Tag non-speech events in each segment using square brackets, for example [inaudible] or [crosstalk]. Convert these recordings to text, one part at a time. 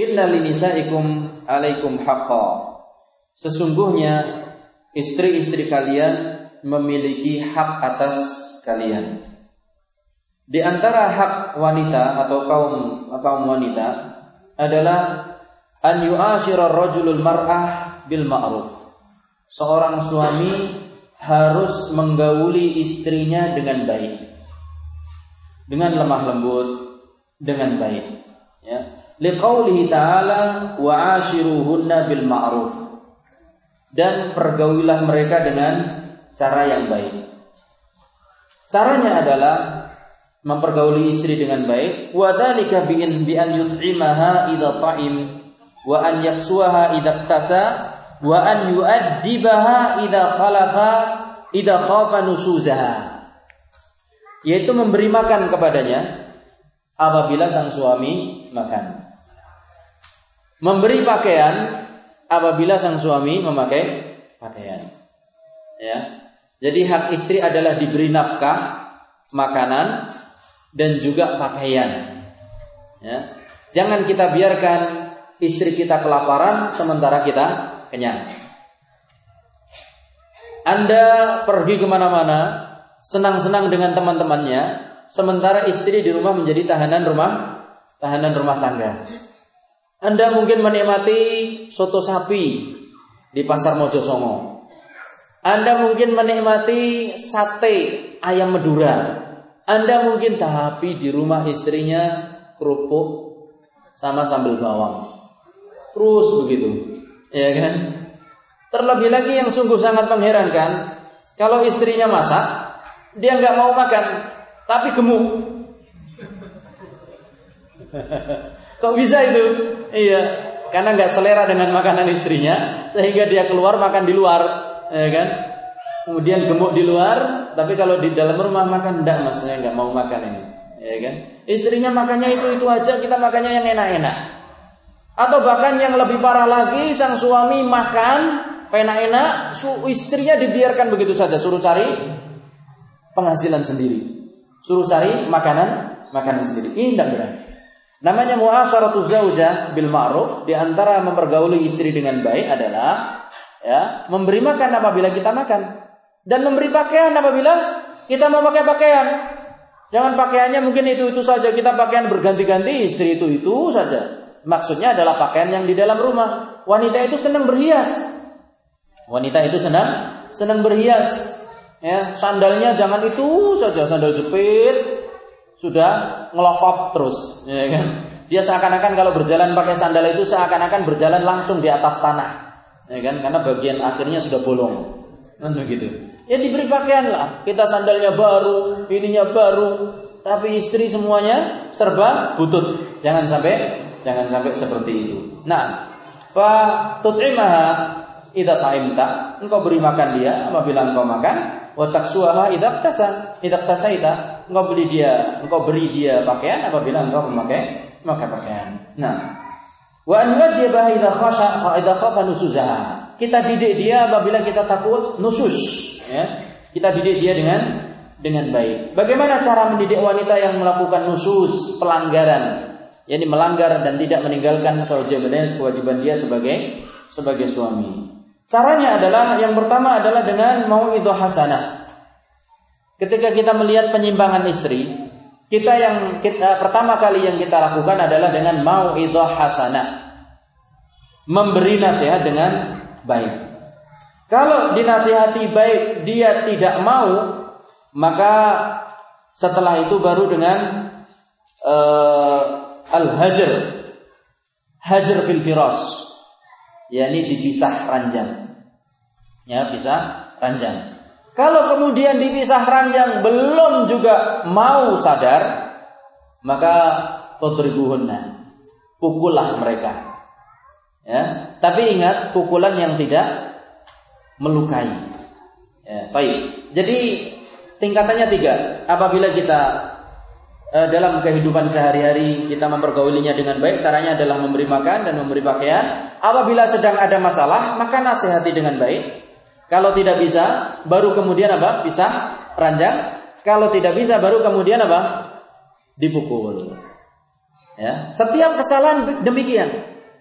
Inna linisaikum alaikum haqqa. Sesungguhnya istri-istri kalian memiliki hak atas kalian. Di antara hak wanita atau kaum kaum wanita adalah an yu'ashira rajulul mar'ah bil ma'ruf. Seorang suami harus menggauli istrinya dengan baik. Dengan lemah lembut, dengan baik. Ya. Liqaulihi ta'ala wa ashiruhunna bil ma'ruf. Dan pergaulilah mereka dengan cara yang baik. Caranya adalah mempergauli istri dengan baik wa dzalika bi an yut'imaha idza ta'im wa an yaksuha idza tasa wa an yu'addibaha idza khalafa idza khafa nusuzaha yaitu memberi makan kepadanya apabila sang suami makan memberi pakaian apabila sang suami memakai pakaian ya jadi hak istri adalah diberi nafkah makanan dan juga pakaian. Ya. Jangan kita biarkan istri kita kelaparan sementara kita kenyang. Anda pergi ke mana-mana, senang-senang dengan teman-temannya, sementara istri di rumah menjadi tahanan rumah, tahanan rumah tangga. Anda mungkin menikmati soto sapi di pasar Mojosongo. Anda mungkin menikmati sate ayam Madura anda mungkin tapi di rumah istrinya kerupuk sama sambal bawang. Terus begitu. Ya kan? Terlebih lagi yang sungguh sangat mengherankan, kalau istrinya masak, dia nggak mau makan, tapi gemuk. [laughs] Kok bisa itu? Iya, karena nggak selera dengan makanan istrinya, sehingga dia keluar makan di luar, ya kan? kemudian gemuk di luar, tapi kalau di dalam rumah makan mas, saya nggak mau makan ini, ya kan? Istrinya makannya itu itu aja, kita makannya yang enak-enak. Atau bahkan yang lebih parah lagi, sang suami makan enak-enak, istrinya dibiarkan begitu saja, suruh cari penghasilan sendiri, suruh cari makanan makanan sendiri. Ini tidak benar. Namanya muasyaratuz zaujah bil ma'ruf di antara mempergauli istri dengan baik adalah ya, memberi makan apabila kita makan dan memberi pakaian apabila kita mau pakai pakaian. Jangan pakaiannya mungkin itu-itu saja, kita pakaian berganti-ganti, istri itu-itu saja. Maksudnya adalah pakaian yang di dalam rumah. Wanita itu senang berhias. Wanita itu senang senang berhias. Ya, sandalnya jangan itu saja, sandal jepit sudah ngelokop terus, ya kan? Dia seakan-akan kalau berjalan pakai sandal itu seakan-akan berjalan langsung di atas tanah. Ya kan? Karena bagian akhirnya sudah bolong. Kan begitu. Ya diberi pakaian lah. Kita sandalnya baru, ininya baru, tapi istri semuanya serba butut. Jangan sampai jangan sampai seperti itu. Nah, fa tut'imaha idza ta'imta. Engkau beri makan dia apabila engkau makan, wa taksuha idza tasa, idza tasaita. Engkau beli dia, engkau beri dia pakaian apabila engkau memakai memakai pakaian. Nah, wa an wajibah idza khasha idza khafa nusuzaha. Kita didik dia apabila kita takut nusus ya kita didik dia dengan dengan baik. Bagaimana cara mendidik wanita yang melakukan nusus pelanggaran, yakni melanggar dan tidak meninggalkan kewajiban kewajiban dia sebagai sebagai suami. Caranya adalah yang pertama adalah dengan mau itu hasanah. Ketika kita melihat penyimpangan istri, kita yang kita, pertama kali yang kita lakukan adalah dengan mau itu hasanah. Memberi nasihat dengan baik. Kalau dinasihati baik dia tidak mau, maka setelah itu baru dengan uh, al-hajar. Hajar fil firas. yakni dipisah ranjang. Ya, pisah ranjang. Kalau kemudian dipisah ranjang belum juga mau sadar, maka fadribuhunna. Pukullah mereka. Ya, tapi ingat pukulan yang tidak melukai. Ya, baik. Jadi tingkatannya tiga. Apabila kita eh, dalam kehidupan sehari-hari kita mempergaulinya dengan baik, caranya adalah memberi makan dan memberi pakaian. Apabila sedang ada masalah, maka nasihati dengan baik. Kalau tidak bisa, baru kemudian apa? Bisa ranjang. Kalau tidak bisa, baru kemudian apa? Dipukul. Ya, setiap kesalahan demikian.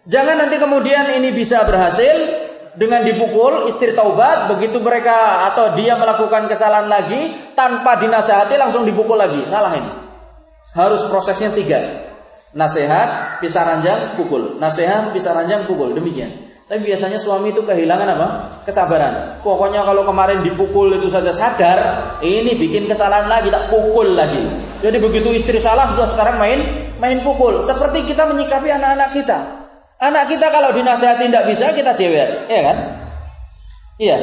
Jangan nanti kemudian ini bisa berhasil dengan dipukul istri taubat begitu mereka atau dia melakukan kesalahan lagi tanpa dinasehati langsung dipukul lagi salah ini harus prosesnya tiga nasihat pisah ranjang pukul nasihat pisah ranjang pukul demikian tapi biasanya suami itu kehilangan apa kesabaran pokoknya kalau kemarin dipukul itu saja sadar ini bikin kesalahan lagi tak pukul lagi jadi begitu istri salah sudah sekarang main main pukul seperti kita menyikapi anak-anak kita Anak kita kalau dinasehati tidak bisa kita cewek, ya kan? Iya.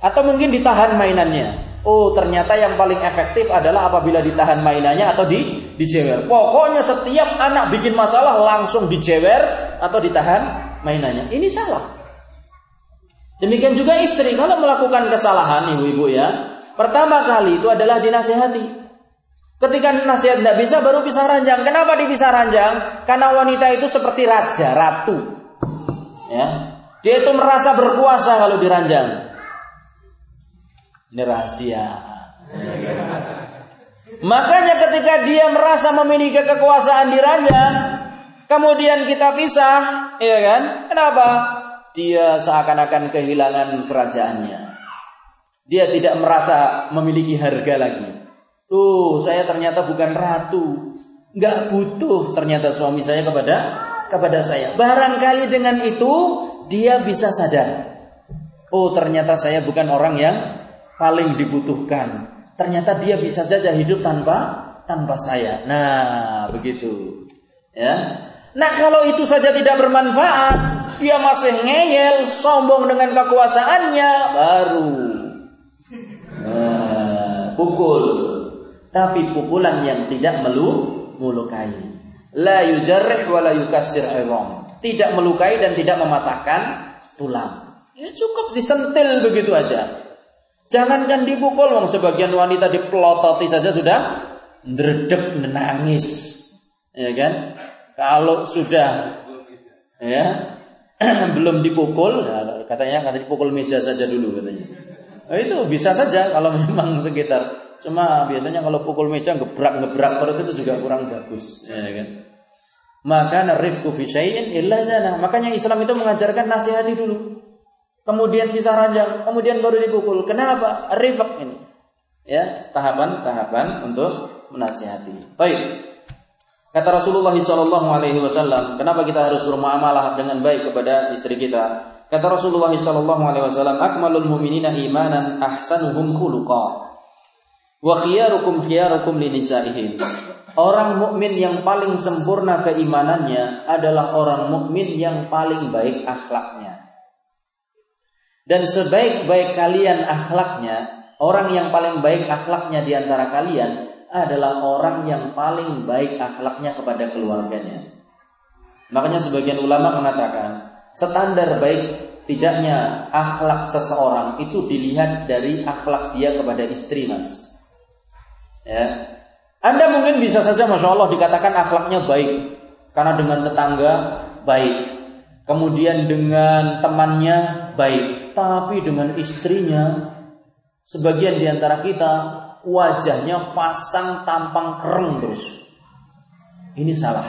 Atau mungkin ditahan mainannya. Oh, ternyata yang paling efektif adalah apabila ditahan mainannya atau di dijewer. Pokoknya setiap anak bikin masalah langsung dijewer atau ditahan mainannya. Ini salah. Demikian juga istri kalau melakukan kesalahan ibu-ibu ya, pertama kali itu adalah dinasehati. Ketika nasihat tidak bisa baru pisah ranjang. Kenapa dipisah ranjang? Karena wanita itu seperti raja, ratu. Ya. Dia itu merasa berkuasa kalau diranjang. Ini rahasia. Makanya ketika dia merasa memiliki kekuasaan di ranjang, kemudian kita pisah, ya kan? Kenapa? Dia seakan-akan kehilangan kerajaannya. Dia tidak merasa memiliki harga lagi. Tuh, saya ternyata bukan ratu. Nggak butuh ternyata suami saya kepada kepada saya. Barangkali dengan itu dia bisa sadar. Oh, ternyata saya bukan orang yang paling dibutuhkan. Ternyata dia bisa saja hidup tanpa tanpa saya. Nah, begitu. Ya. Nah, kalau itu saja tidak bermanfaat, dia masih ngeyel, sombong dengan kekuasaannya, baru nah, pukul tapi pukulan yang tidak melu melukai. La yujarrih wa la yukassir Tidak melukai dan tidak mematahkan tulang. Ya cukup disentil begitu aja. Jangankan dipukul, wong sebagian wanita dipelototi saja sudah ndredeg menangis. Ya kan? Kalau sudah ya [clears throat] belum dipukul, ya, katanya kata dipukul meja saja dulu katanya. Nah, itu bisa saja kalau [laughs] memang sekitar Cuma biasanya kalau pukul meja gebrak-gebrak terus itu juga kurang bagus, ya kan? Maka narifku fi syai'in illa zana. Makanya Islam itu mengajarkan nasihati dulu. Kemudian bisa ranjang, kemudian baru dipukul. Kenapa? Rifq ini. Ya, tahapan-tahapan untuk menasihati. Baik. Kata Rasulullah sallallahu alaihi wasallam, kenapa kita harus bermuamalah dengan baik kepada istri kita? Kata Rasulullah sallallahu alaihi wasallam, akmalul mu'minina imanan ahsanuhum khuluqa. Wa khiyarukum khiyarukum linisaihim. Orang mukmin yang paling sempurna keimanannya adalah orang mukmin yang paling baik akhlaknya. Dan sebaik-baik kalian akhlaknya, orang yang paling baik akhlaknya di antara kalian adalah orang yang paling baik akhlaknya kepada keluarganya. Makanya sebagian ulama mengatakan, standar baik tidaknya akhlak seseorang itu dilihat dari akhlak dia kepada istri, Mas. Ya. Anda mungkin bisa saja Masya Allah dikatakan akhlaknya baik. Karena dengan tetangga baik. Kemudian dengan temannya baik. Tapi dengan istrinya, sebagian di antara kita wajahnya pasang tampang kereng terus. Ini salah.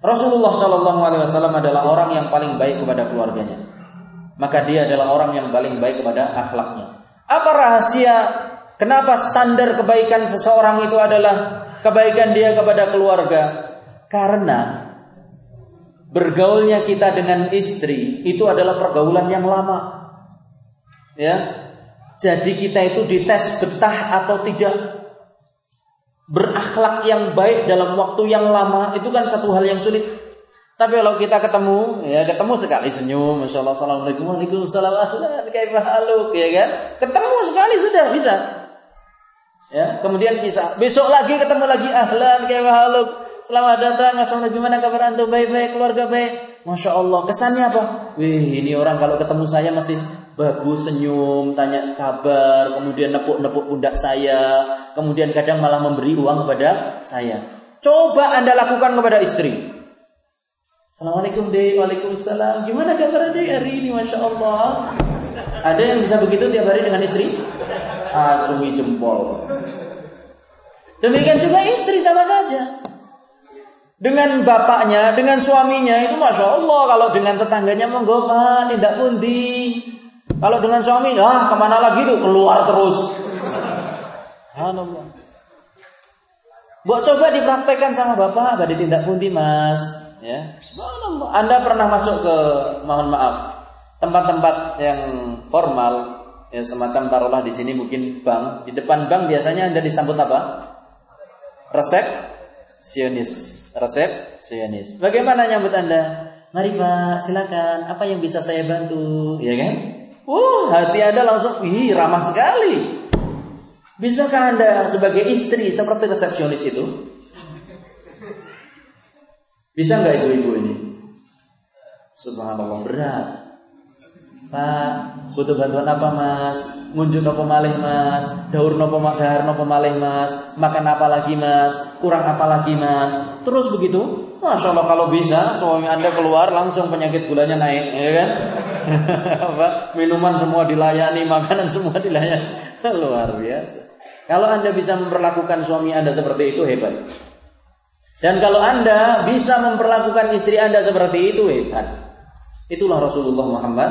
Rasulullah Shallallahu Alaihi Wasallam adalah orang yang paling baik kepada keluarganya. Maka dia adalah orang yang paling baik kepada akhlaknya. Apa rahasia Kenapa standar kebaikan seseorang itu adalah kebaikan dia kepada keluarga? Karena bergaulnya kita dengan istri itu adalah pergaulan yang lama. Ya. Jadi kita itu dites betah atau tidak berakhlak yang baik dalam waktu yang lama itu kan satu hal yang sulit. Tapi kalau kita ketemu, ya ketemu sekali senyum, masya Allah, assalamualaikum, waalaikumsalam, [laughs] kayak ya kan? Ketemu sekali sudah bisa. Ya, kemudian bisa. Besok lagi ketemu lagi ahlan kayak haluk. Selamat datang. Assalamualaikum gimana kabar antum? Baik-baik, keluarga baik. Masya Allah. Kesannya apa? Wih, ini orang kalau ketemu saya masih bagus, senyum, tanya kabar, kemudian nepuk-nepuk pundak saya, kemudian kadang malah memberi uang kepada saya. Coba Anda lakukan kepada istri. Assalamualaikum deh, waalaikumsalam. Gimana kabar deh hari ini, masya Allah. Ada yang bisa begitu tiap hari dengan istri? Acungi jempol. Demikian juga istri sama saja. Dengan bapaknya, dengan suaminya itu masya Allah. Kalau dengan tetangganya monggo pak, tidak pundi. Kalau dengan suami, ah ke mana lagi tuh keluar terus. Subhanallah. Buat coba dipraktekkan sama bapak, gak ditindak pundi mas. Ya. Anda pernah masuk ke, mohon maaf, tempat-tempat yang formal, ya semacam taruhlah di sini mungkin bank. Di depan bank biasanya Anda disambut apa? Resep Sionis, resep Sionis. Bagaimana nyambut Anda? Mari Pak, silakan. Apa yang bisa saya bantu? Ya kan? Uh, hati Anda langsung, ih ramah sekali. Bisakah Anda sebagai istri seperti resepsionis itu? Bisa nggak ibu-ibu ini? Subhanallah berat. Pak, butuh bantuan apa mas? Ngunjuk nopo malih mas? Daur nopo dahar nopo malih mas? Makan apa lagi mas? Kurang apa lagi mas? Terus begitu? Masya Allah kalau bisa suami anda keluar langsung penyakit gulanya naik, ya kan? [laughs] Minuman semua dilayani, makanan semua dilayani, [laughs] luar biasa. Kalau anda bisa memperlakukan suami anda seperti itu hebat. Dan kalau anda bisa memperlakukan istri anda seperti itu hebat. Itulah Rasulullah Muhammad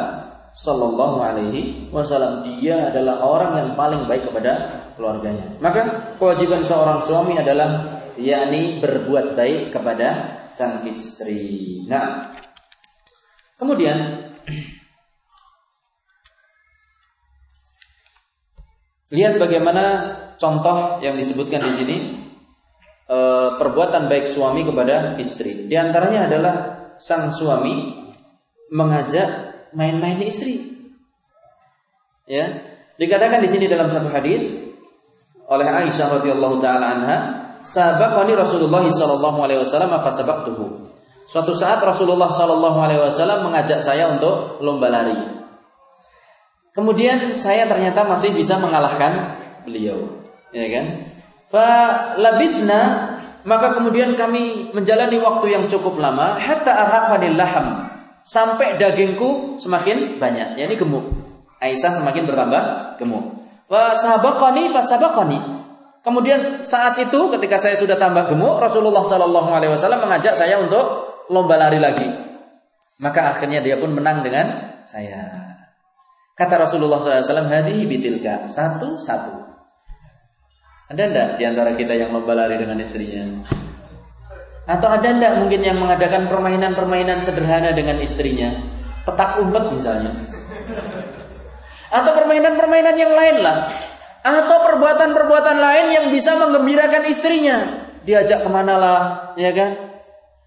Sallallahu Alaihi Wasallam. Dia adalah orang yang paling baik kepada keluarganya. Maka kewajiban seorang suami adalah yakni berbuat baik kepada sang istri. Nah, kemudian lihat bagaimana contoh yang disebutkan di sini e, perbuatan baik suami kepada istri. Di antaranya adalah sang suami mengajak main-main istri. Ya, dikatakan di sini dalam satu hadis oleh Aisyah radhiyallahu taala anha, sabaqani Rasulullah sallallahu alaihi wasallam fasabaqtuhu. Suatu saat Rasulullah sallallahu alaihi wasallam mengajak saya untuk lomba lari. Kemudian saya ternyata masih bisa mengalahkan beliau, ya kan? Fa labisna maka kemudian kami menjalani waktu yang cukup lama hatta arhaqanil laham sampai dagingku semakin banyak, yakni gemuk. Aisyah semakin bertambah gemuk. Wa sabaqani fasabaqani. Kemudian saat itu ketika saya sudah tambah gemuk, Rasulullah Shallallahu alaihi wasallam mengajak saya untuk lomba lari lagi. Maka akhirnya dia pun menang dengan saya. Kata Rasulullah SAW, hadi bitilka satu satu. Ada enggak di antara kita yang lomba lari dengan istrinya? Atau ada ndak mungkin yang mengadakan permainan-permainan sederhana dengan istrinya? Petak umpet misalnya. Atau permainan-permainan yang lain lah. Atau perbuatan-perbuatan lain yang bisa menggembirakan istrinya. Diajak ke mana lah, ya kan?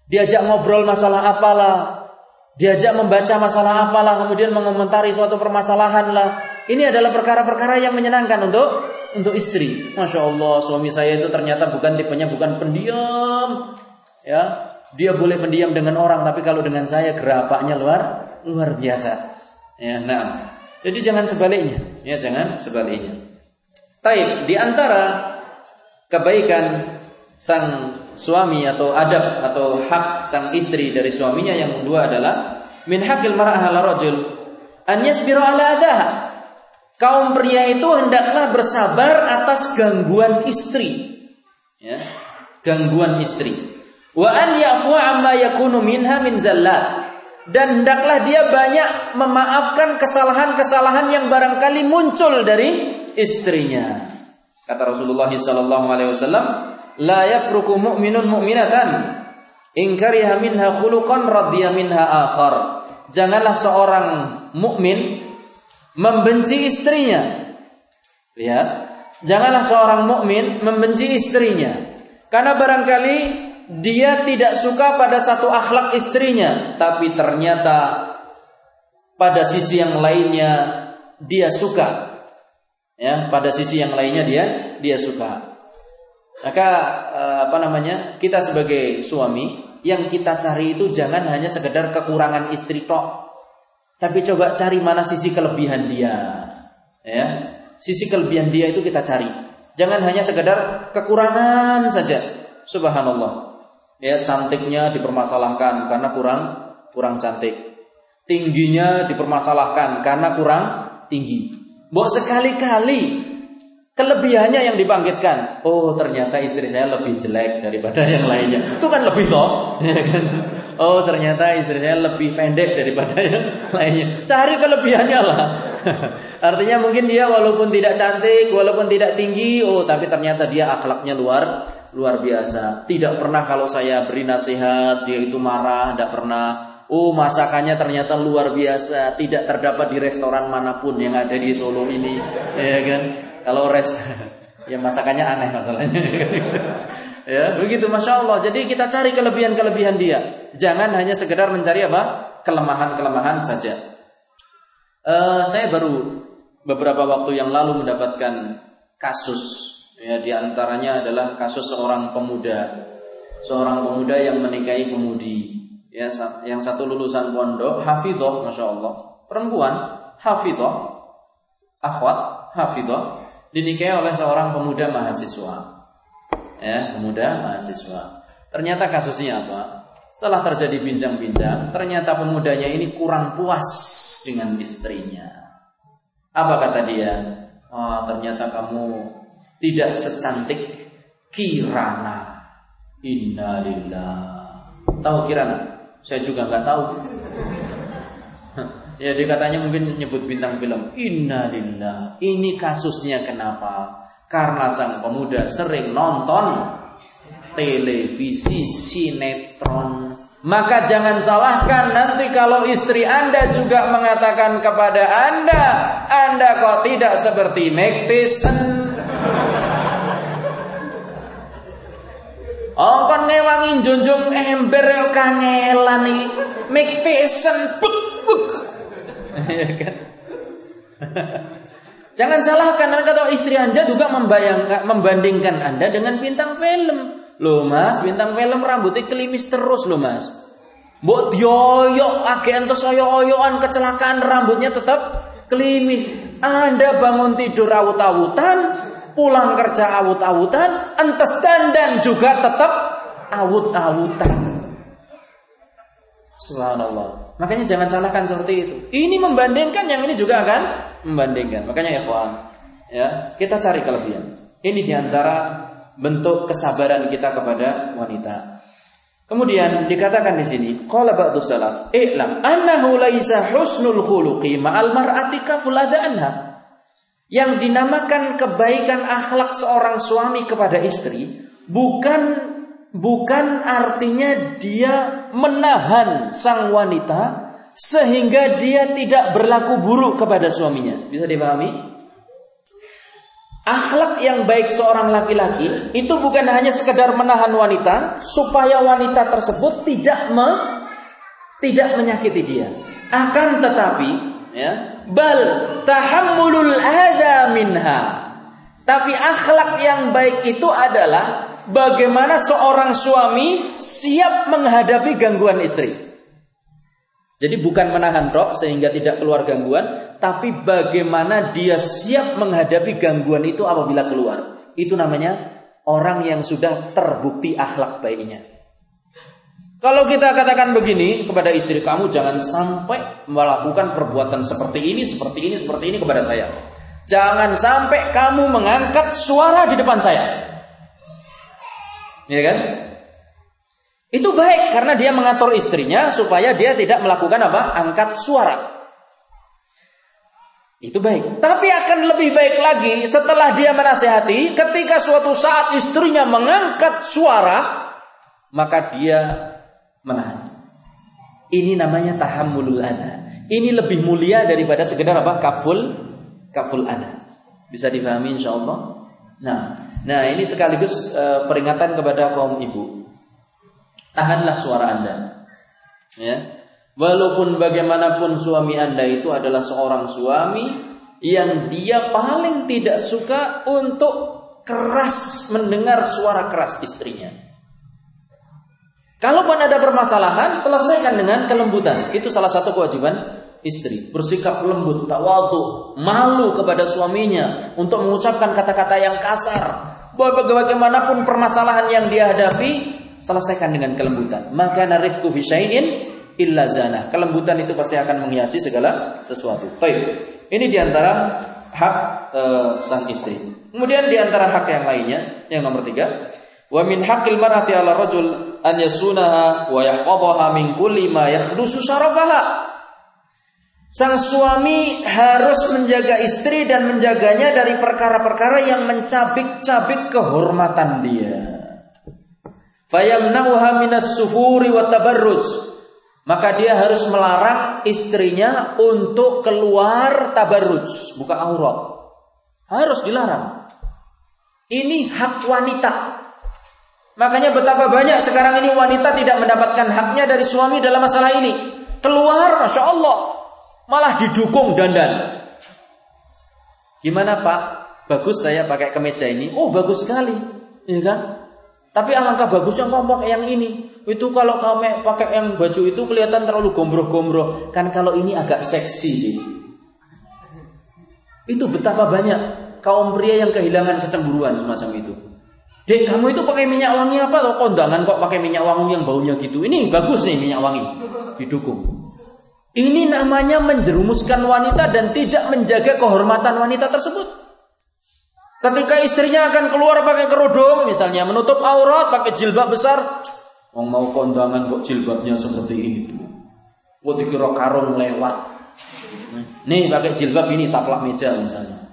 Diajak ngobrol masalah apalah. Diajak membaca masalah apalah, kemudian mengomentari suatu permasalahan lah. Ini adalah perkara-perkara yang menyenangkan untuk untuk istri. Masya Allah, suami saya itu ternyata bukan tipenya bukan pendiam, ya dia boleh mendiam dengan orang tapi kalau dengan saya gerapaknya luar luar biasa. Ya nah. Jadi jangan sebaliknya. Ya jangan sebaliknya. Taib di antara kebaikan sang suami atau adab atau hak sang istri dari suaminya yang kedua adalah min hakil mar'ah ala rajul an yasbiru ala adaha kaum pria itu hendaklah bersabar atas gangguan istri. Ya gangguan istri Wa an ya'fu amma yakunu minha min zallat. Dan hendaklah dia banyak memaafkan kesalahan-kesalahan yang barangkali muncul dari istrinya. Kata Rasulullah sallallahu alaihi wasallam, "La yafruku mu'minun mu'minatan in kariha minha khuluqan radiya minha akhar." Janganlah seorang mukmin membenci istrinya. Lihat, janganlah seorang mukmin membenci istrinya. Karena barangkali dia tidak suka pada satu akhlak istrinya, tapi ternyata pada sisi yang lainnya dia suka. Ya, pada sisi yang lainnya dia dia suka. Maka eh, apa namanya? Kita sebagai suami yang kita cari itu jangan hanya sekedar kekurangan istri tok. Tapi coba cari mana sisi kelebihan dia. Ya. Sisi kelebihan dia itu kita cari. Jangan hanya sekedar kekurangan saja. Subhanallah. Ya, cantiknya dipermasalahkan karena kurang kurang cantik. Tingginya dipermasalahkan karena kurang tinggi. Mbok sekali-kali Kelebihannya yang dibangkitkan. Oh, ternyata istri saya lebih jelek daripada yang lainnya. Itu kan lebih toh. [laughs] Ya kan? Oh, ternyata istri saya lebih pendek daripada yang lainnya. Cari kelebihannya lah. [laughs] Artinya mungkin dia walaupun tidak cantik, walaupun tidak tinggi, oh tapi ternyata dia akhlaknya luar luar biasa. Tidak pernah kalau saya beri nasihat dia itu marah, tidak pernah. Oh, masakannya ternyata luar biasa, tidak terdapat di restoran mana pun yang ada di Solo ini, ya kan? Kalau res [laughs] ya masakannya aneh masalahnya. [laughs] ya, begitu Masya Allah. Jadi kita cari kelebihan-kelebihan dia. Jangan hanya sekedar mencari apa? Kelemahan-kelemahan saja. Uh, saya baru beberapa waktu yang lalu mendapatkan kasus ya di antaranya adalah kasus seorang pemuda seorang pemuda yang menikahi pemudi ya yang satu lulusan pondok hafidhah masya Allah perempuan hafidhah akhwat hafidhah dinikahi oleh seorang pemuda mahasiswa. Ya, pemuda mahasiswa. Ternyata kasusnya apa? Setelah terjadi bincang-bincang, ternyata pemudanya ini kurang puas dengan istrinya. Apa kata dia? Oh, ternyata kamu tidak secantik Kirana. Innalillah. Tahu Kirana? Saya juga nggak tahu. [laughs] Ya dia katanya mungkin nyebut bintang film. Innalillah. Ini kasusnya kenapa? Karena sang pemuda sering nonton televisi sinetron. Maka jangan salahkan nanti kalau istri Anda juga mengatakan kepada Anda, Anda kok tidak seperti Tyson. Oh kon ngewangi junjung ember kangelan nih. Meg Tyson buk buk. ya kan? [laughs] Jangan salahkan Anda kata istri Anda juga membayangkan membandingkan Anda dengan bintang film. Loh Mas, bintang film rambutnya kelimis terus loh Mas. Mbok dioyok age entos oyo-oyoan kecelakaan rambutnya tetap kelimis. Anda bangun tidur awut-awutan, pulang kerja awut-awutan, entes dandan juga tetap awut-awutan. Subhanallah. Makanya jangan salahkan seperti itu. Ini membandingkan, yang ini juga akan membandingkan. Makanya ya kawan, ya kita cari kelebihan. Ini di antara bentuk kesabaran kita kepada wanita. Kemudian dikatakan di sini, qala ba'du salaf, "I'lam annahu laisa husnul khuluqi ma'al mar'ati anha." Yang dinamakan kebaikan akhlak seorang suami kepada istri bukan bukan artinya dia menahan sang wanita sehingga dia tidak berlaku buruk kepada suaminya. Bisa dipahami? Akhlak yang baik seorang laki-laki itu bukan hanya sekedar menahan wanita supaya wanita tersebut tidak me, tidak menyakiti dia. Akan tetapi ya, bal tahammulul adza minha. Tapi akhlak yang baik itu adalah bagaimana seorang suami siap menghadapi gangguan istri. Jadi bukan menahan roh sehingga tidak keluar gangguan, tapi bagaimana dia siap menghadapi gangguan itu apabila keluar. Itu namanya orang yang sudah terbukti akhlak baiknya. Kalau kita katakan begini kepada istri kamu jangan sampai melakukan perbuatan seperti ini, seperti ini, seperti ini kepada saya. Jangan sampai kamu mengangkat suara di depan saya. Ya kan? Itu baik karena dia mengatur istrinya supaya dia tidak melakukan apa? Angkat suara. Itu baik. Tapi akan lebih baik lagi setelah dia menasehati ketika suatu saat istrinya mengangkat suara, maka dia menahan. Ini namanya tahammulul adha. Ini lebih mulia daripada sekedar apa? Kaful kaful adha. Bisa difahami insyaallah? Nah, nah ini sekaligus uh, peringatan kepada kaum ibu. Tahanlah suara Anda. Ya. Walaupun bagaimanapun suami Anda itu adalah seorang suami yang dia paling tidak suka untuk keras mendengar suara keras istrinya. Kalaupun ada permasalahan, selesaikan dengan kelembutan. Itu salah satu kewajiban istri, bersikap lembut, tawadu, malu kepada suaminya untuk mengucapkan kata-kata yang kasar. Bagaimanapun permasalahan yang dia hadapi, selesaikan dengan kelembutan. Maka narifku bisyai'in illa zana. Kelembutan itu pasti akan menghiasi segala sesuatu. Baik. Ini di antara hak uh, sang istri. Kemudian di antara hak yang lainnya, yang nomor tiga, wa min haqqil mar'ati 'ala rajul an yasunaha wa yahfadhaha min kulli ma yakhdusu syarafaha. Sang suami harus menjaga istri dan menjaganya dari perkara-perkara yang mencabik-cabik kehormatan dia. Fayamnauha minas wa. Maka dia harus melarang istrinya untuk keluar tabarruj, buka aurat. Harus dilarang. Ini hak wanita. Makanya betapa banyak sekarang ini wanita tidak mendapatkan haknya dari suami dalam masalah ini. Keluar, masya Allah, malah didukung dandan. Gimana Pak? Bagus saya pakai kemeja ini. Oh bagus sekali, ya kan? Tapi alangkah bagusnya ngomong yang ini. Itu kalau kamu pakai yang baju itu kelihatan terlalu gombroh-gombroh. Kan kalau ini agak seksi. Jadi. Itu betapa banyak kaum pria yang kehilangan kecemburuan semacam itu. Dek, kamu itu pakai minyak wangi apa atau kondangan kok pakai minyak wangi yang baunya gitu? Ini bagus nih minyak wangi. Didukung. Ini namanya menjerumuskan wanita dan tidak menjaga kehormatan wanita tersebut. Ketika istrinya akan keluar pakai kerudung misalnya, menutup aurat pakai jilbab besar, Wong mau kondangan kok jilbabnya seperti itu. Kok dikira karung lewat. Nih pakai jilbab ini taplak meja misalnya.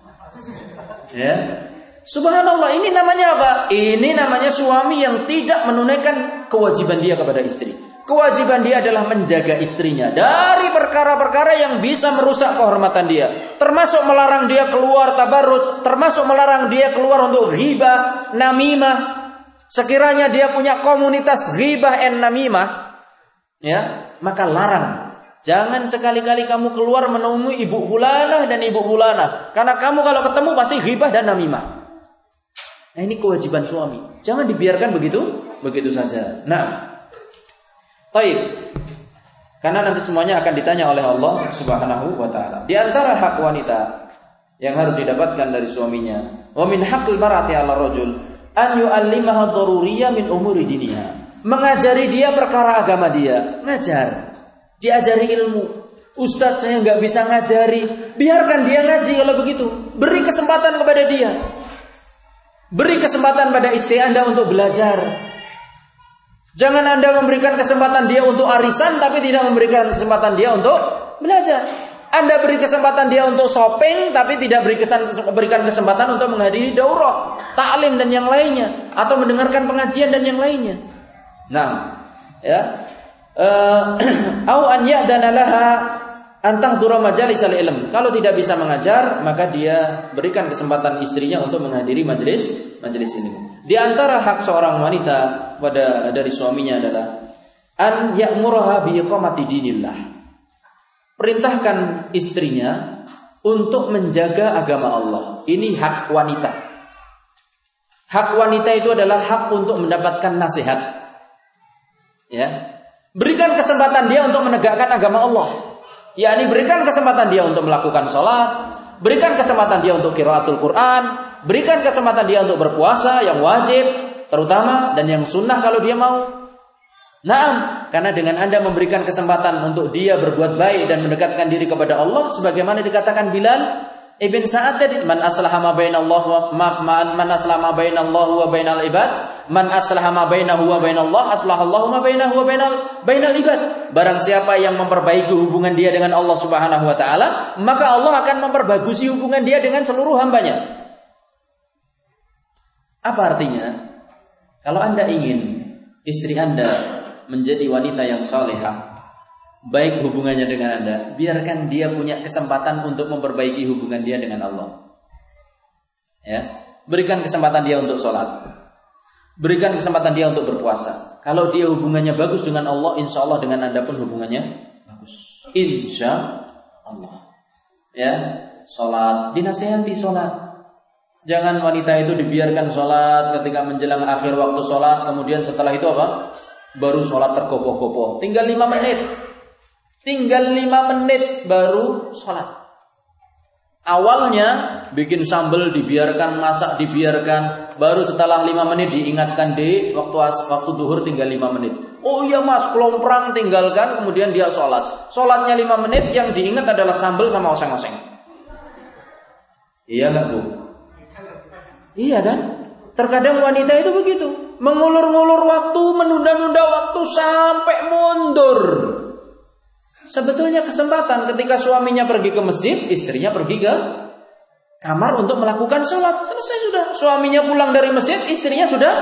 Ya. Subhanallah, ini namanya apa? Ini namanya suami yang tidak menunaikan kewajiban dia kepada istri. Kewajiban dia adalah menjaga istrinya dari perkara-perkara yang bisa merusak kehormatan dia. Termasuk melarang dia keluar tabarruj, termasuk melarang dia keluar untuk riba, namimah. Sekiranya dia punya komunitas riba dan namimah, ya, maka larang. Jangan sekali-kali kamu keluar menemui ibu fulana dan ibu fulana. Karena kamu kalau ketemu pasti riba dan namimah. Nah ini kewajiban suami. Jangan dibiarkan begitu, begitu saja. Nah, Taib. Karena nanti semuanya akan ditanya oleh Allah Subhanahu wa taala. Di antara hak wanita yang harus didapatkan dari suaminya, wa min haqqil mar'ati 'ala rajul an yu'allimaha daruriyya min umuri diniha. Mengajari dia perkara agama dia, ngajar. Diajari ilmu. Ustadz saya nggak bisa ngajari, biarkan dia ngaji kalau begitu. Beri kesempatan kepada dia. Beri kesempatan pada istri Anda untuk belajar. Jangan Anda memberikan kesempatan dia untuk arisan tapi tidak memberikan kesempatan dia untuk belajar. Anda beri kesempatan dia untuk shopping tapi tidak beri kesan, berikan kesempatan untuk menghadiri daurah, taklim dan yang lainnya atau mendengarkan pengajian dan yang lainnya. Nah, ya. Eh, [clears throat] au an ya'dana laha antah dura majalis al ilm. Kalau tidak bisa mengajar, maka dia berikan kesempatan istrinya untuk menghadiri majelis majelis ilmu. Di antara hak seorang wanita pada dari suaminya adalah an ya'muraha bi dinillah. Perintahkan istrinya untuk menjaga agama Allah. Ini hak wanita. Hak wanita itu adalah hak untuk mendapatkan nasihat. Ya. Berikan kesempatan dia untuk menegakkan agama Allah. Yakni berikan kesempatan dia untuk melakukan sholat, berikan kesempatan dia untuk kiraatul Quran, berikan kesempatan dia untuk berpuasa yang wajib, terutama dan yang sunnah kalau dia mau. Naam, karena dengan Anda memberikan kesempatan untuk dia berbuat baik dan mendekatkan diri kepada Allah sebagaimana dikatakan Bilal Ibn Sa'ad tadi man aslaha ma bainallah ma, man aslaha ma bainallah wa bainal ibad. Man aslaha ma bainahu wa bainallah aslahallahu ma bainahu wa bainal bainal ibad. Barang siapa yang memperbaiki hubungan dia dengan Allah Subhanahu wa taala maka Allah akan memperbagusi hubungan dia dengan seluruh hambanya. Apa artinya? Kalau Anda ingin istri Anda menjadi wanita yang salehah, baik hubungannya dengan Anda, biarkan dia punya kesempatan untuk memperbaiki hubungan dia dengan Allah. Ya, berikan kesempatan dia untuk sholat, berikan kesempatan dia untuk berpuasa. Kalau dia hubungannya bagus dengan Allah, insya Allah dengan Anda pun hubungannya bagus. Insya Allah. Ya, sholat, dinasehati sholat. Jangan wanita itu dibiarkan sholat ketika menjelang akhir waktu sholat, kemudian setelah itu apa? baru sholat tergopoh-gopoh. Tinggal lima menit. Tinggal lima menit baru sholat. Awalnya bikin sambal dibiarkan, masak dibiarkan. Baru setelah lima menit diingatkan di waktu waktu duhur tinggal lima menit. Oh iya mas, kelomprang tinggalkan, kemudian dia sholat. Sholatnya lima menit, yang diingat adalah sambal sama oseng-oseng. Iya nggak bu? Iya kan? Terkadang wanita itu begitu, mengulur-ngulur waktu, menunda-nunda waktu sampai mundur. Sebetulnya kesempatan ketika suaminya pergi ke masjid, istrinya pergi ke kamar untuk melakukan sholat. Selesai sudah. Suaminya pulang dari masjid, istrinya sudah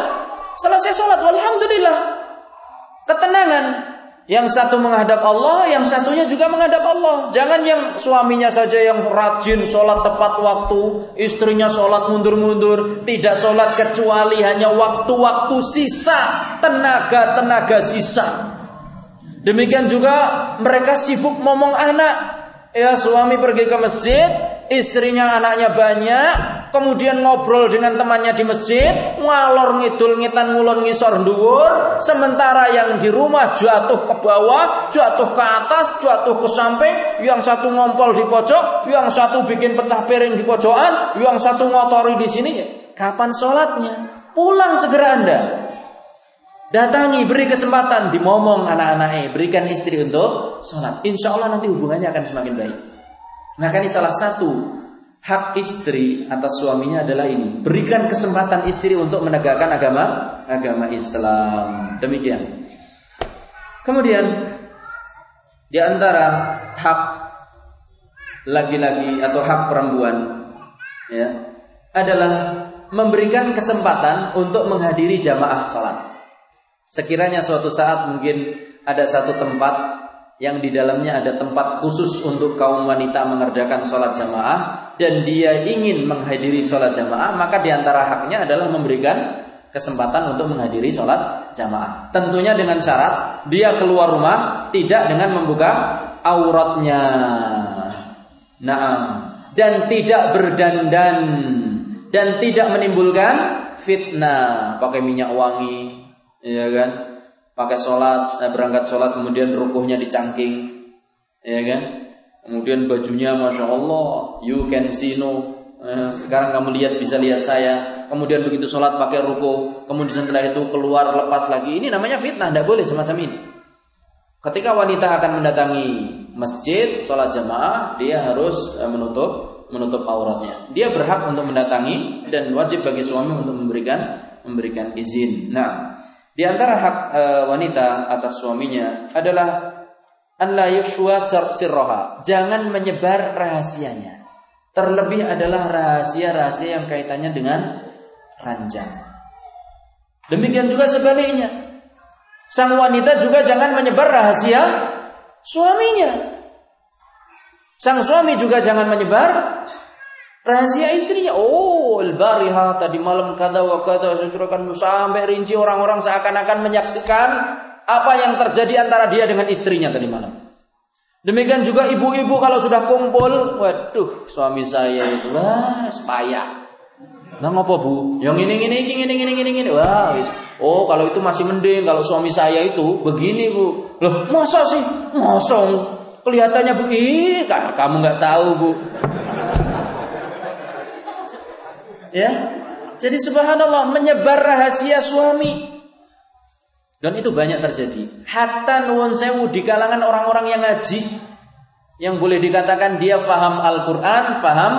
selesai sholat. Alhamdulillah. Ketenangan. Yang satu menghadap Allah, yang satunya juga menghadap Allah. Jangan yang suaminya saja yang rajin sholat tepat waktu, istrinya sholat mundur-mundur, tidak sholat kecuali hanya waktu-waktu sisa, tenaga-tenaga sisa. Demikian juga mereka sibuk ngomong anak. Ya suami pergi ke masjid, istrinya anaknya banyak, kemudian ngobrol dengan temannya di masjid, ngalor ngidul ngitan ngulon ngisor dhuwur, sementara yang di rumah jatuh ke bawah, jatuh ke atas, jatuh ke samping, yang satu ngompol di pojok, yang satu bikin pecah piring di pojokan, yang satu ngotori di sini. Kapan sholatnya? Pulang segera Anda. Datangi, beri kesempatan, dimomong anak-anaknya, berikan istri untuk sholat. Insya Allah nanti hubungannya akan semakin baik. Maka ini salah satu hak istri atas suaminya adalah ini. Berikan kesempatan istri untuk menegakkan agama agama Islam. Demikian. Kemudian di antara hak laki-laki atau hak perempuan ya adalah memberikan kesempatan untuk menghadiri jamaah salat. Sekiranya suatu saat mungkin ada satu tempat yang di dalamnya ada tempat khusus untuk kaum wanita mengerjakan sholat jamaah dan dia ingin menghadiri sholat jamaah maka di antara haknya adalah memberikan kesempatan untuk menghadiri sholat jamaah. Tentunya dengan syarat dia keluar rumah tidak dengan membuka auratnya. Nah dan tidak berdandan. Dan tidak menimbulkan fitnah. Pakai minyak wangi ya kan pakai sholat, eh, berangkat sholat kemudian rukuhnya dicangking, ya kan? Kemudian bajunya masya Allah, you can see no. Eh, sekarang kamu lihat bisa lihat saya. Kemudian begitu sholat pakai rukuh, kemudian setelah itu keluar lepas lagi. Ini namanya fitnah, tidak boleh semacam ini. Ketika wanita akan mendatangi masjid, sholat jamaah, dia harus eh, menutup menutup auratnya. Dia berhak untuk mendatangi dan wajib bagi suami untuk memberikan memberikan izin. Nah, di antara hak e, wanita atas suaminya adalah Allah. Jangan menyebar rahasianya. Terlebih adalah rahasia-rahasia yang kaitannya dengan ranjang. Demikian juga sebaliknya. Sang wanita juga jangan menyebar rahasia suaminya. Sang suami juga jangan menyebar Rahasia istrinya, oh al-bariha tadi malam kata wa kata ceritakan sampai rinci orang-orang seakan-akan menyaksikan apa yang terjadi antara dia dengan istrinya tadi malam. Demikian juga ibu-ibu kalau sudah kumpul, waduh suami saya itu wah payah. Nah ngapa bu? Yang ini ini ini ini ini ini ini wah wis. Oh kalau itu masih mending kalau suami saya itu begini bu. Loh masa sih? Mosong. Kelihatannya bu, ih kamu nggak tahu bu. Ya. Jadi subhanallah menyebar rahasia suami. Dan itu banyak terjadi. Hatta nuwun sewu di kalangan orang-orang yang ngaji yang boleh dikatakan dia faham Al-Qur'an, faham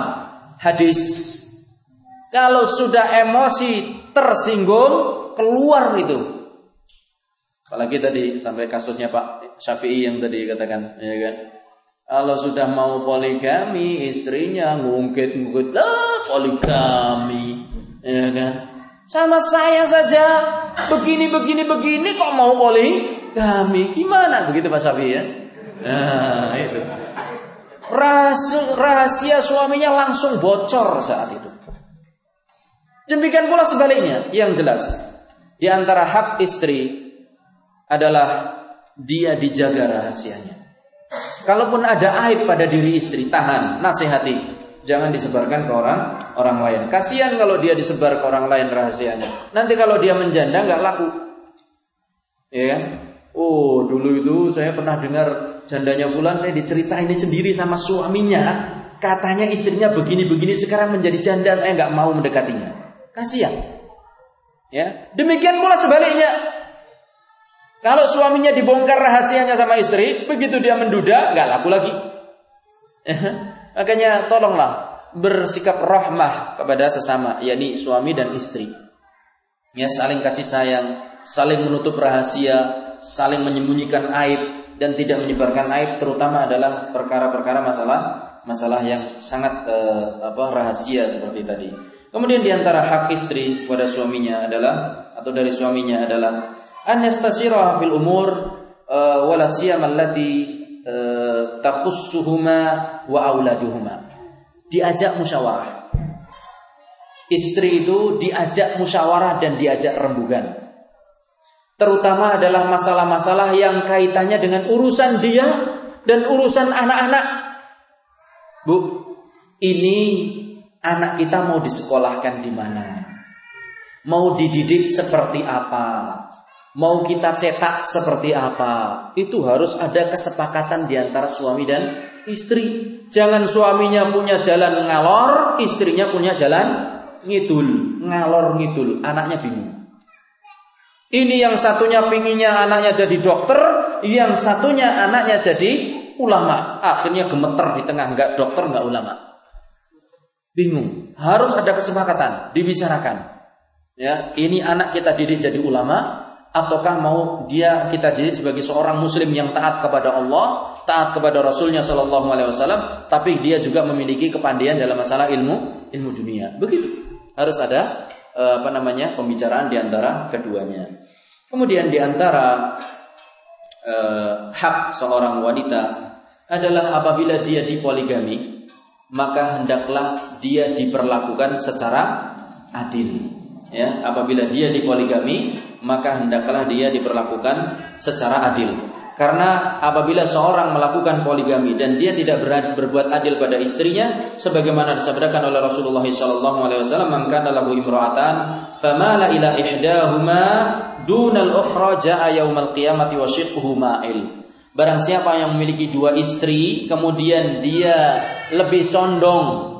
hadis. Kalau sudah emosi tersinggung, keluar itu. Apalagi tadi sampai kasusnya Pak Syafi'i yang tadi katakan, ya kan? Kalau sudah mau poligami, istrinya ngungkit-ngungkit lah poligami, ya kan? Sama saya saja begini begini begini kok mau poligami? Gimana begitu Pak Safi ya? Nah, itu. Rahasia, rahasia suaminya langsung bocor saat itu. Demikian pula sebaliknya, yang jelas di antara hak istri adalah dia dijaga rahasianya. Kalaupun ada aib pada diri istri, tahan, nasihati. Jangan disebarkan ke orang orang lain. Kasihan kalau dia disebar ke orang lain rahasianya. Nanti kalau dia menjanda nggak laku. Ya kan? Oh, dulu itu saya pernah dengar jandanya bulan saya diceritain ini sendiri sama suaminya. Katanya istrinya begini-begini sekarang menjadi janda, saya nggak mau mendekatinya. Kasihan. Ya, demikian pula sebaliknya. Kalau suaminya dibongkar rahasianya sama istri, begitu dia menduda, nggak laku lagi. Makanya tolonglah bersikap rahmah kepada sesama, yakni suami dan istri. Ya, saling kasih sayang, saling menutup rahasia, saling menyembunyikan aib dan tidak menyebarkan aib terutama adalah perkara-perkara masalah masalah yang sangat uh, apa rahasia seperti tadi. Kemudian di antara hak istri kepada suaminya adalah atau dari suaminya adalah an yastasira fil umur uh, wala siyama allati uh, takhussuhuma wa auladuhuma. Diajak musyawarah Istri itu diajak musyawarah dan diajak rembugan. Terutama adalah masalah-masalah yang kaitannya dengan urusan dia dan urusan anak-anak. Bu, ini anak kita mau disekolahkan di mana? Mau dididik seperti apa? Mau kita cetak seperti apa? Itu harus ada kesepakatan di antara suami dan istri. Jangan suaminya punya jalan ngalor, istrinya punya jalan ngidul, ngalor ngidul, anaknya bingung. Ini yang satunya pinginnya anaknya jadi dokter, yang satunya anaknya jadi ulama. Akhirnya gemeter di tengah, enggak dokter, enggak ulama. Bingung. Harus ada kesepakatan, dibicarakan. Ya, ini anak kita didik jadi ulama, ataukah mau dia kita didik sebagai seorang muslim yang taat kepada Allah, taat kepada Rasulnya Shallallahu Alaihi Wasallam, tapi dia juga memiliki kepandaian dalam masalah ilmu ilmu dunia. Begitu harus ada eh, apa namanya pembicaraan di antara keduanya. Kemudian di antara eh, hak seorang wanita adalah apabila dia dipoligami, maka hendaklah dia diperlakukan secara adil. Ya, apabila dia dipoligami, maka hendaklah dia diperlakukan secara adil. Karena apabila seorang melakukan poligami dan dia tidak berbuat adil pada istrinya, sebagaimana disabdakan oleh Rasulullah SAW, maka lahu imro'atan, famala ila ihdahuma dunal ukhra ja'a yaumal qiyamati wa. Barang siapa yang memiliki dua istri, kemudian dia lebih condong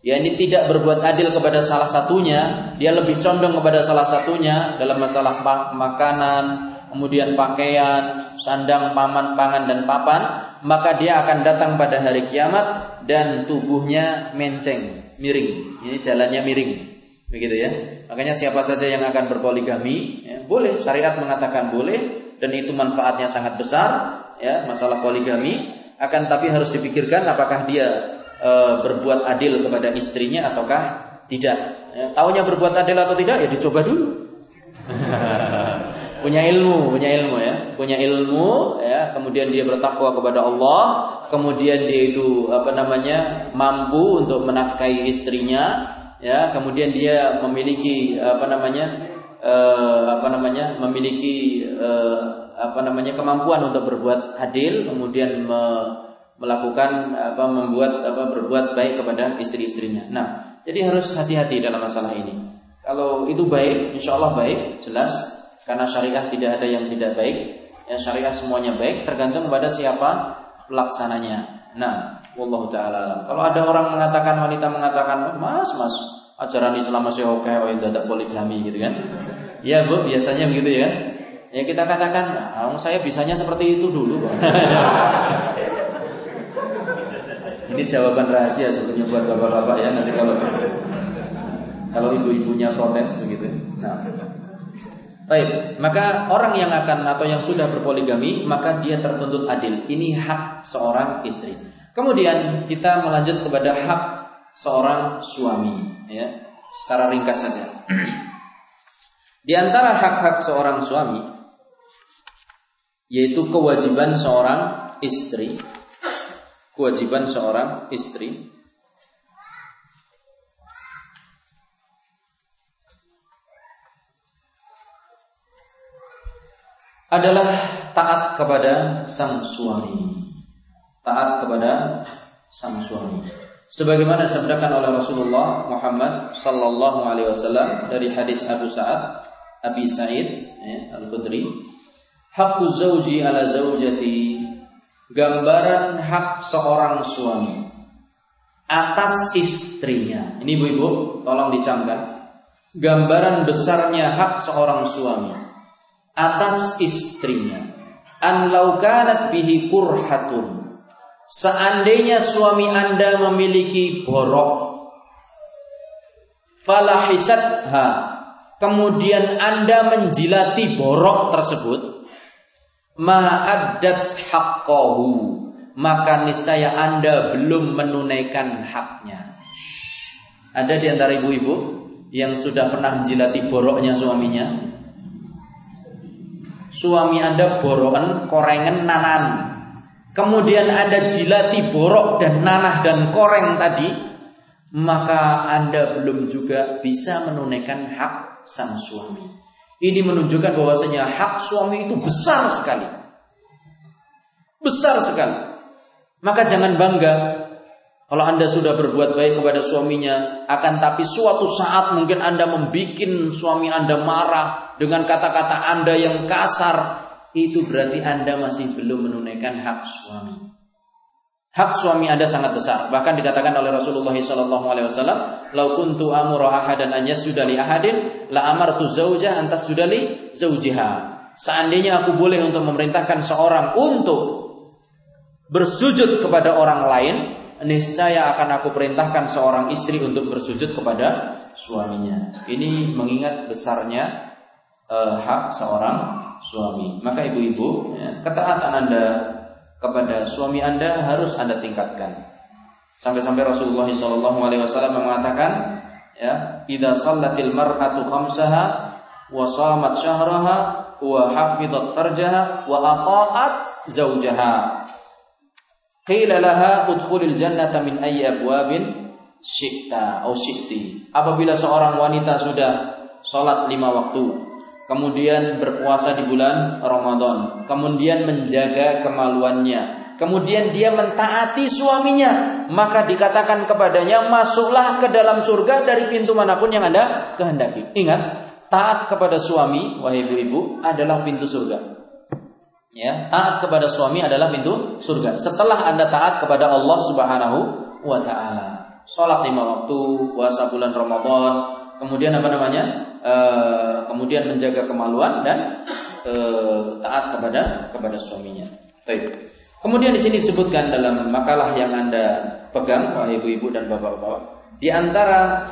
Ya ini tidak berbuat adil kepada salah satunya, dia lebih condong kepada salah satunya dalam masalah makanan, kemudian pakaian, sandang, paman, pangan dan papan, maka dia akan datang pada hari kiamat dan tubuhnya menceng, miring. Ini jalannya miring. Begitu ya. Makanya siapa saja yang akan berpoligami, ya, boleh syariat mengatakan boleh dan itu manfaatnya sangat besar ya, masalah poligami akan tapi harus dipikirkan apakah dia e, berbuat adil kepada istrinya ataukah tidak. Ya, taunya berbuat adil atau tidak ya dicoba dulu. [laughs] punya ilmu, punya ilmu ya, punya ilmu ya, kemudian dia bertakwa kepada Allah, kemudian dia itu apa namanya mampu untuk menafkahi istrinya, ya, kemudian dia memiliki apa namanya uh, apa namanya memiliki uh, apa namanya kemampuan untuk berbuat adil, kemudian me, melakukan apa membuat apa berbuat baik kepada istri-istrinya. Nah, jadi harus hati-hati dalam masalah ini. Kalau itu baik, insya Allah baik, jelas karena syariah tidak ada yang tidak baik. Ya syariah semuanya baik tergantung kepada siapa pelaksananya. Nah, wallahu taala. Kalau ada orang mengatakan wanita mengatakan, "Mas, Mas, ajaran Islam masih oke, oh tidak poligami gitu kan?" Ya, Bu, biasanya begitu ya. Ya kita katakan, nah, saya bisanya seperti itu dulu. [laughs] Ini jawaban rahasia sebetulnya buat bapak-bapak ya nanti kalau kalau ibu-ibunya protes begitu. Nah, Baik, maka orang yang akan atau yang sudah berpoligami maka dia tertuntut adil. Ini hak seorang istri. Kemudian kita melanjut kepada hak seorang suami, ya. Secara ringkas saja. Di antara hak-hak seorang suami yaitu kewajiban seorang istri, kewajiban seorang istri adalah taat kepada sang suami. Taat kepada sang suami. Sebagaimana disabdakan oleh Rasulullah Muhammad sallallahu alaihi wasallam dari hadis Abu Sa'ad Abi Sa'id ya, Al-Khudri, hakku zauji ala zaujati, gambaran hak seorang suami atas istrinya. Ini ibu-ibu, tolong dicamkan. Gambaran besarnya hak seorang suami atas istrinya an laukanat bihi kurhatun Seandainya suami Anda memiliki borok, falahisatha, kemudian Anda menjilati borok tersebut, ma'addat haqqahu, maka niscaya Anda belum menunaikan haknya. Ada di antara ibu-ibu yang sudah pernah menjilati boroknya suaminya? Suami Anda borokan, korengan, nanan kemudian ada jilati borok dan nanah dan koreng tadi, maka Anda belum juga bisa menunaikan hak sang suami. Ini menunjukkan bahwasanya hak suami itu besar sekali. Besar sekali. Maka jangan bangga kalau Anda sudah berbuat baik kepada suaminya, akan tapi suatu saat mungkin Anda membuat suami Anda marah dengan kata-kata Anda yang kasar, itu berarti Anda masih belum menunaikan hak suami. Hak suami Anda sangat besar. Bahkan dikatakan oleh Rasulullah sallallahu alaihi wasallam, "Lau kuntu amuru ahadan an yasjuda li ahadin, la amartu zaujah an tasjuda li zaujiha." Seandainya aku boleh untuk memerintahkan seorang untuk bersujud kepada orang lain, niscaya akan aku perintahkan seorang istri untuk bersujud kepada suaminya. Ini mengingat besarnya uh, hak seorang suami. Maka ibu-ibu, ya, ketaatan Anda kepada suami Anda harus Anda tingkatkan. Sampai-sampai Rasulullah SAW mengatakan, ya, "Idza sallatil mar'atu khamsaha wa shamat syahraha wa hafizat farjaha wa ata'at zawjaha." Qila laha udkhulil jannata min ayyi abwabin syi'ta atau syi'ti. Apabila seorang wanita sudah salat lima waktu, kemudian berpuasa di bulan Ramadan, kemudian menjaga kemaluannya, kemudian dia mentaati suaminya, maka dikatakan kepadanya, masuklah ke dalam surga dari pintu mana pun yang Anda kehendaki. Ingat, taat kepada suami, wahai ibu-ibu, adalah pintu surga. Ya, taat kepada suami adalah pintu surga. Setelah Anda taat kepada Allah Subhanahu wa taala. Salat lima waktu, puasa bulan Ramadan, kemudian apa namanya? E, kemudian menjaga kemaluan dan e, taat kepada kepada suaminya. Baik. Kemudian di sini disebutkan dalam makalah yang Anda pegang, wahai ibu-ibu dan bapak-bapak, di antara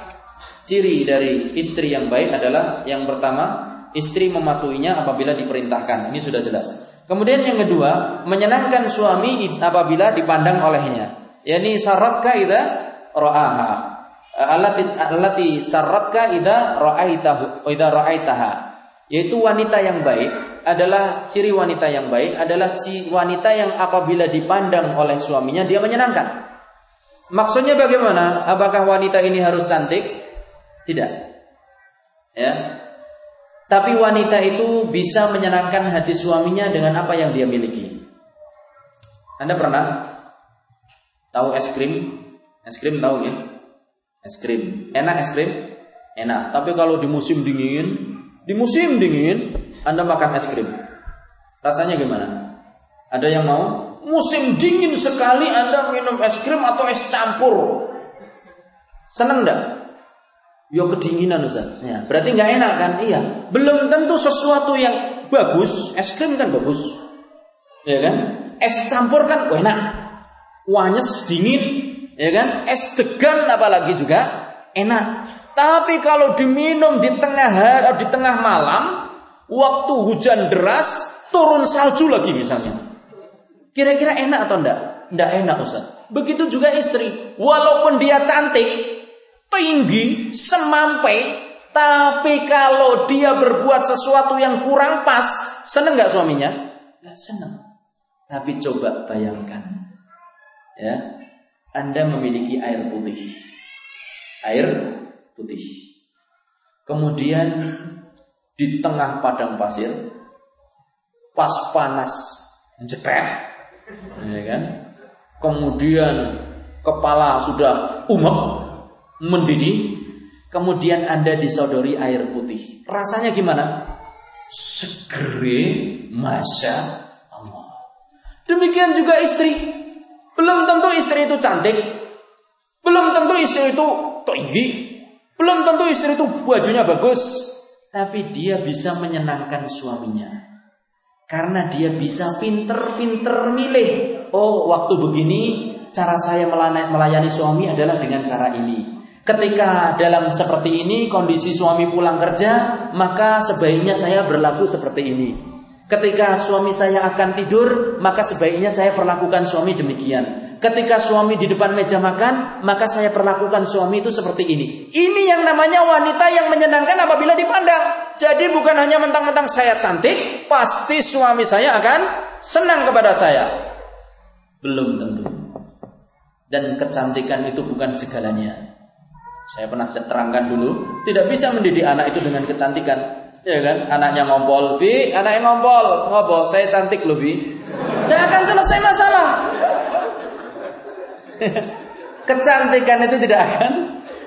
ciri dari istri yang baik adalah yang pertama, istri mematuhinya apabila diperintahkan. Ini sudah jelas. Kemudian yang kedua, menyenangkan suami apabila dipandang olehnya. Yani syaratka idza ra'aha allati allati sarratka idza ra'aitahu idza ra'aitaha yaitu wanita yang baik adalah ciri wanita yang baik adalah ciri wanita yang apabila dipandang oleh suaminya dia menyenangkan. Maksudnya bagaimana? Apakah wanita ini harus cantik? Tidak. Ya. Tapi wanita itu bisa menyenangkan hati suaminya dengan apa yang dia miliki. Anda pernah tahu es krim? Es krim tahu ya? Es krim. Enak es krim? Enak. Tapi kalau di musim dingin, di musim dingin Anda makan es krim. Rasanya gimana? Ada yang mau? Musim dingin sekali Anda minum es krim atau es campur. Senang enggak? Yo kedinginan Ustaz. Ya, berarti nggak enak kan? Iya. Belum tentu sesuatu yang bagus. Es krim kan bagus. Ya kan? Es campur kan enak. Wanyes dingin, ya kan? Es degan apalagi juga enak. Tapi kalau diminum di tengah hari, di tengah malam, waktu hujan deras, turun salju lagi misalnya. Kira-kira enak atau enggak? Enggak enak Ustaz. Begitu juga istri. Walaupun dia cantik, tinggi, semampai, tapi kalau dia berbuat sesuatu yang kurang pas, seneng nggak suaminya? Nggak seneng. Tapi coba bayangkan, ya anda memiliki air putih. Air putih. Kemudian di tengah padang pasir, pas panas, jepet, ya kan? Kemudian kepala sudah umek, mendidih. Kemudian Anda disodori air putih. Rasanya gimana? Segere, masya Allah. Demikian juga istri belum tentu istri itu cantik. Belum tentu istri itu tinggi. Belum tentu istri itu bajunya bagus. Tapi dia bisa menyenangkan suaminya. Karena dia bisa pinter-pinter milih. Oh, waktu begini cara saya melayani suami adalah dengan cara ini. Ketika dalam seperti ini kondisi suami pulang kerja, maka sebaiknya saya berlaku seperti ini. Ketika suami saya akan tidur, maka sebaiknya saya perlakukan suami demikian. Ketika suami di depan meja makan, maka saya perlakukan suami itu seperti ini. Ini yang namanya wanita yang menyenangkan apabila dipandang. Jadi bukan hanya mentang-mentang saya cantik, pasti suami saya akan senang kepada saya. Belum tentu. Dan kecantikan itu bukan segalanya. Saya pernah terangkan dulu, tidak bisa mendidik anak itu dengan kecantikan. Ya kan? Anaknya ngompol, Bi, anaknya ngompol. Ngopo? Saya cantik loh, Bi. Tidak akan selesai masalah. Kecantikan itu tidak akan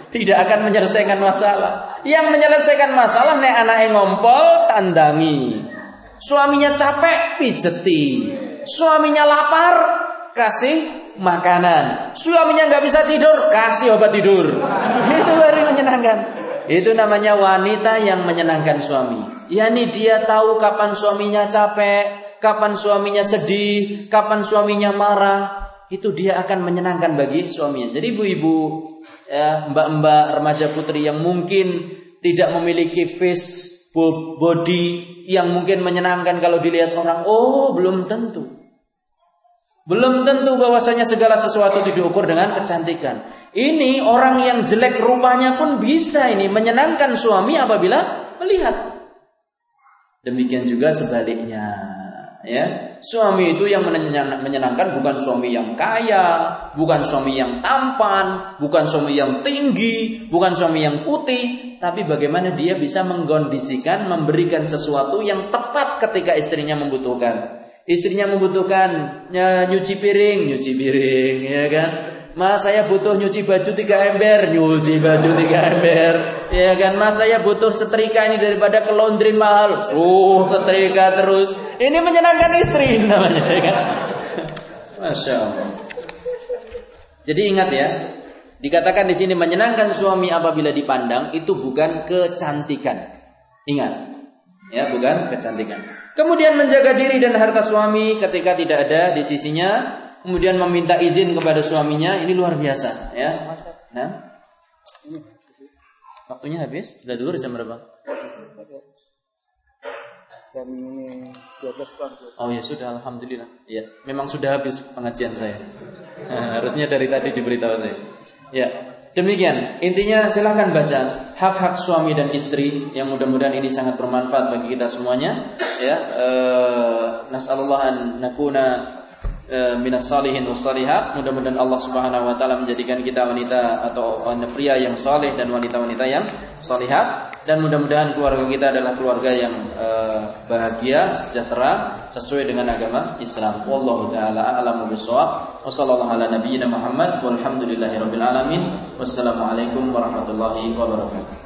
tidak akan menyelesaikan masalah. Yang menyelesaikan masalah nek anaknya ngompol tandangi. Suaminya capek pijeti. Suaminya lapar kasih makanan. Suaminya nggak bisa tidur kasih obat tidur. Itu baru menyenangkan. Itu namanya wanita yang menyenangkan suami. Yani dia tahu kapan suaminya capek, kapan suaminya sedih, kapan suaminya marah. Itu dia akan menyenangkan bagi suaminya. Jadi ibu-ibu, ya, mbak-mbak remaja putri yang mungkin tidak memiliki face body yang mungkin menyenangkan kalau dilihat orang, oh belum tentu. Belum tentu bahwasanya segala sesuatu diukur dengan kecantikan. Ini orang yang jelek rupanya pun bisa ini menyenangkan suami apabila melihat. Demikian juga sebaliknya. Ya, suami itu yang menyenangkan bukan suami yang kaya, bukan suami yang tampan, bukan suami yang tinggi, bukan suami yang putih, tapi bagaimana dia bisa mengkondisikan, memberikan sesuatu yang tepat ketika istrinya membutuhkan. Istrinya membutuhkan ya, nyuci piring, nyuci piring, ya kan? Mas saya butuh nyuci baju tiga ember, nyuci baju tiga ember, ya kan? Mas saya butuh setrika ini daripada ke laundry mahal, suh setrika terus. Ini menyenangkan istri [laughs] namanya, ya kan? Masya Allah. Jadi ingat ya, dikatakan di sini menyenangkan suami apabila dipandang itu bukan kecantikan. Ingat, ya bukan kecantikan. Kemudian menjaga diri dan harta suami ketika tidak ada di sisinya, kemudian meminta izin kepada suaminya, ini luar biasa, ya. Nah, waktunya habis, sudah dulu jam berapa? Jam ini 12 Oh ya sudah, alhamdulillah. Ya, memang sudah habis pengajian saya. [laughs] harusnya dari tadi diberitahu saya. Ya, Demikian, intinya silahkan baca hak-hak suami dan istri yang mudah-mudahan ini sangat bermanfaat bagi kita semuanya. Ya, eh, nasallallahu an nakuna e, minas salihin salihat. Mudah-mudahan Allah Subhanahu wa taala menjadikan kita wanita atau pria yang saleh dan wanita-wanita yang salihat dan mudah-mudahan keluarga kita adalah keluarga yang uh, bahagia, sejahtera sesuai dengan agama Islam. Wallahu taala a'lamu bissawab. Wassallallahu ala nabiyyina Muhammad walhamdulillahirabbil alamin. Wassalamualaikum warahmatullahi wabarakatuh.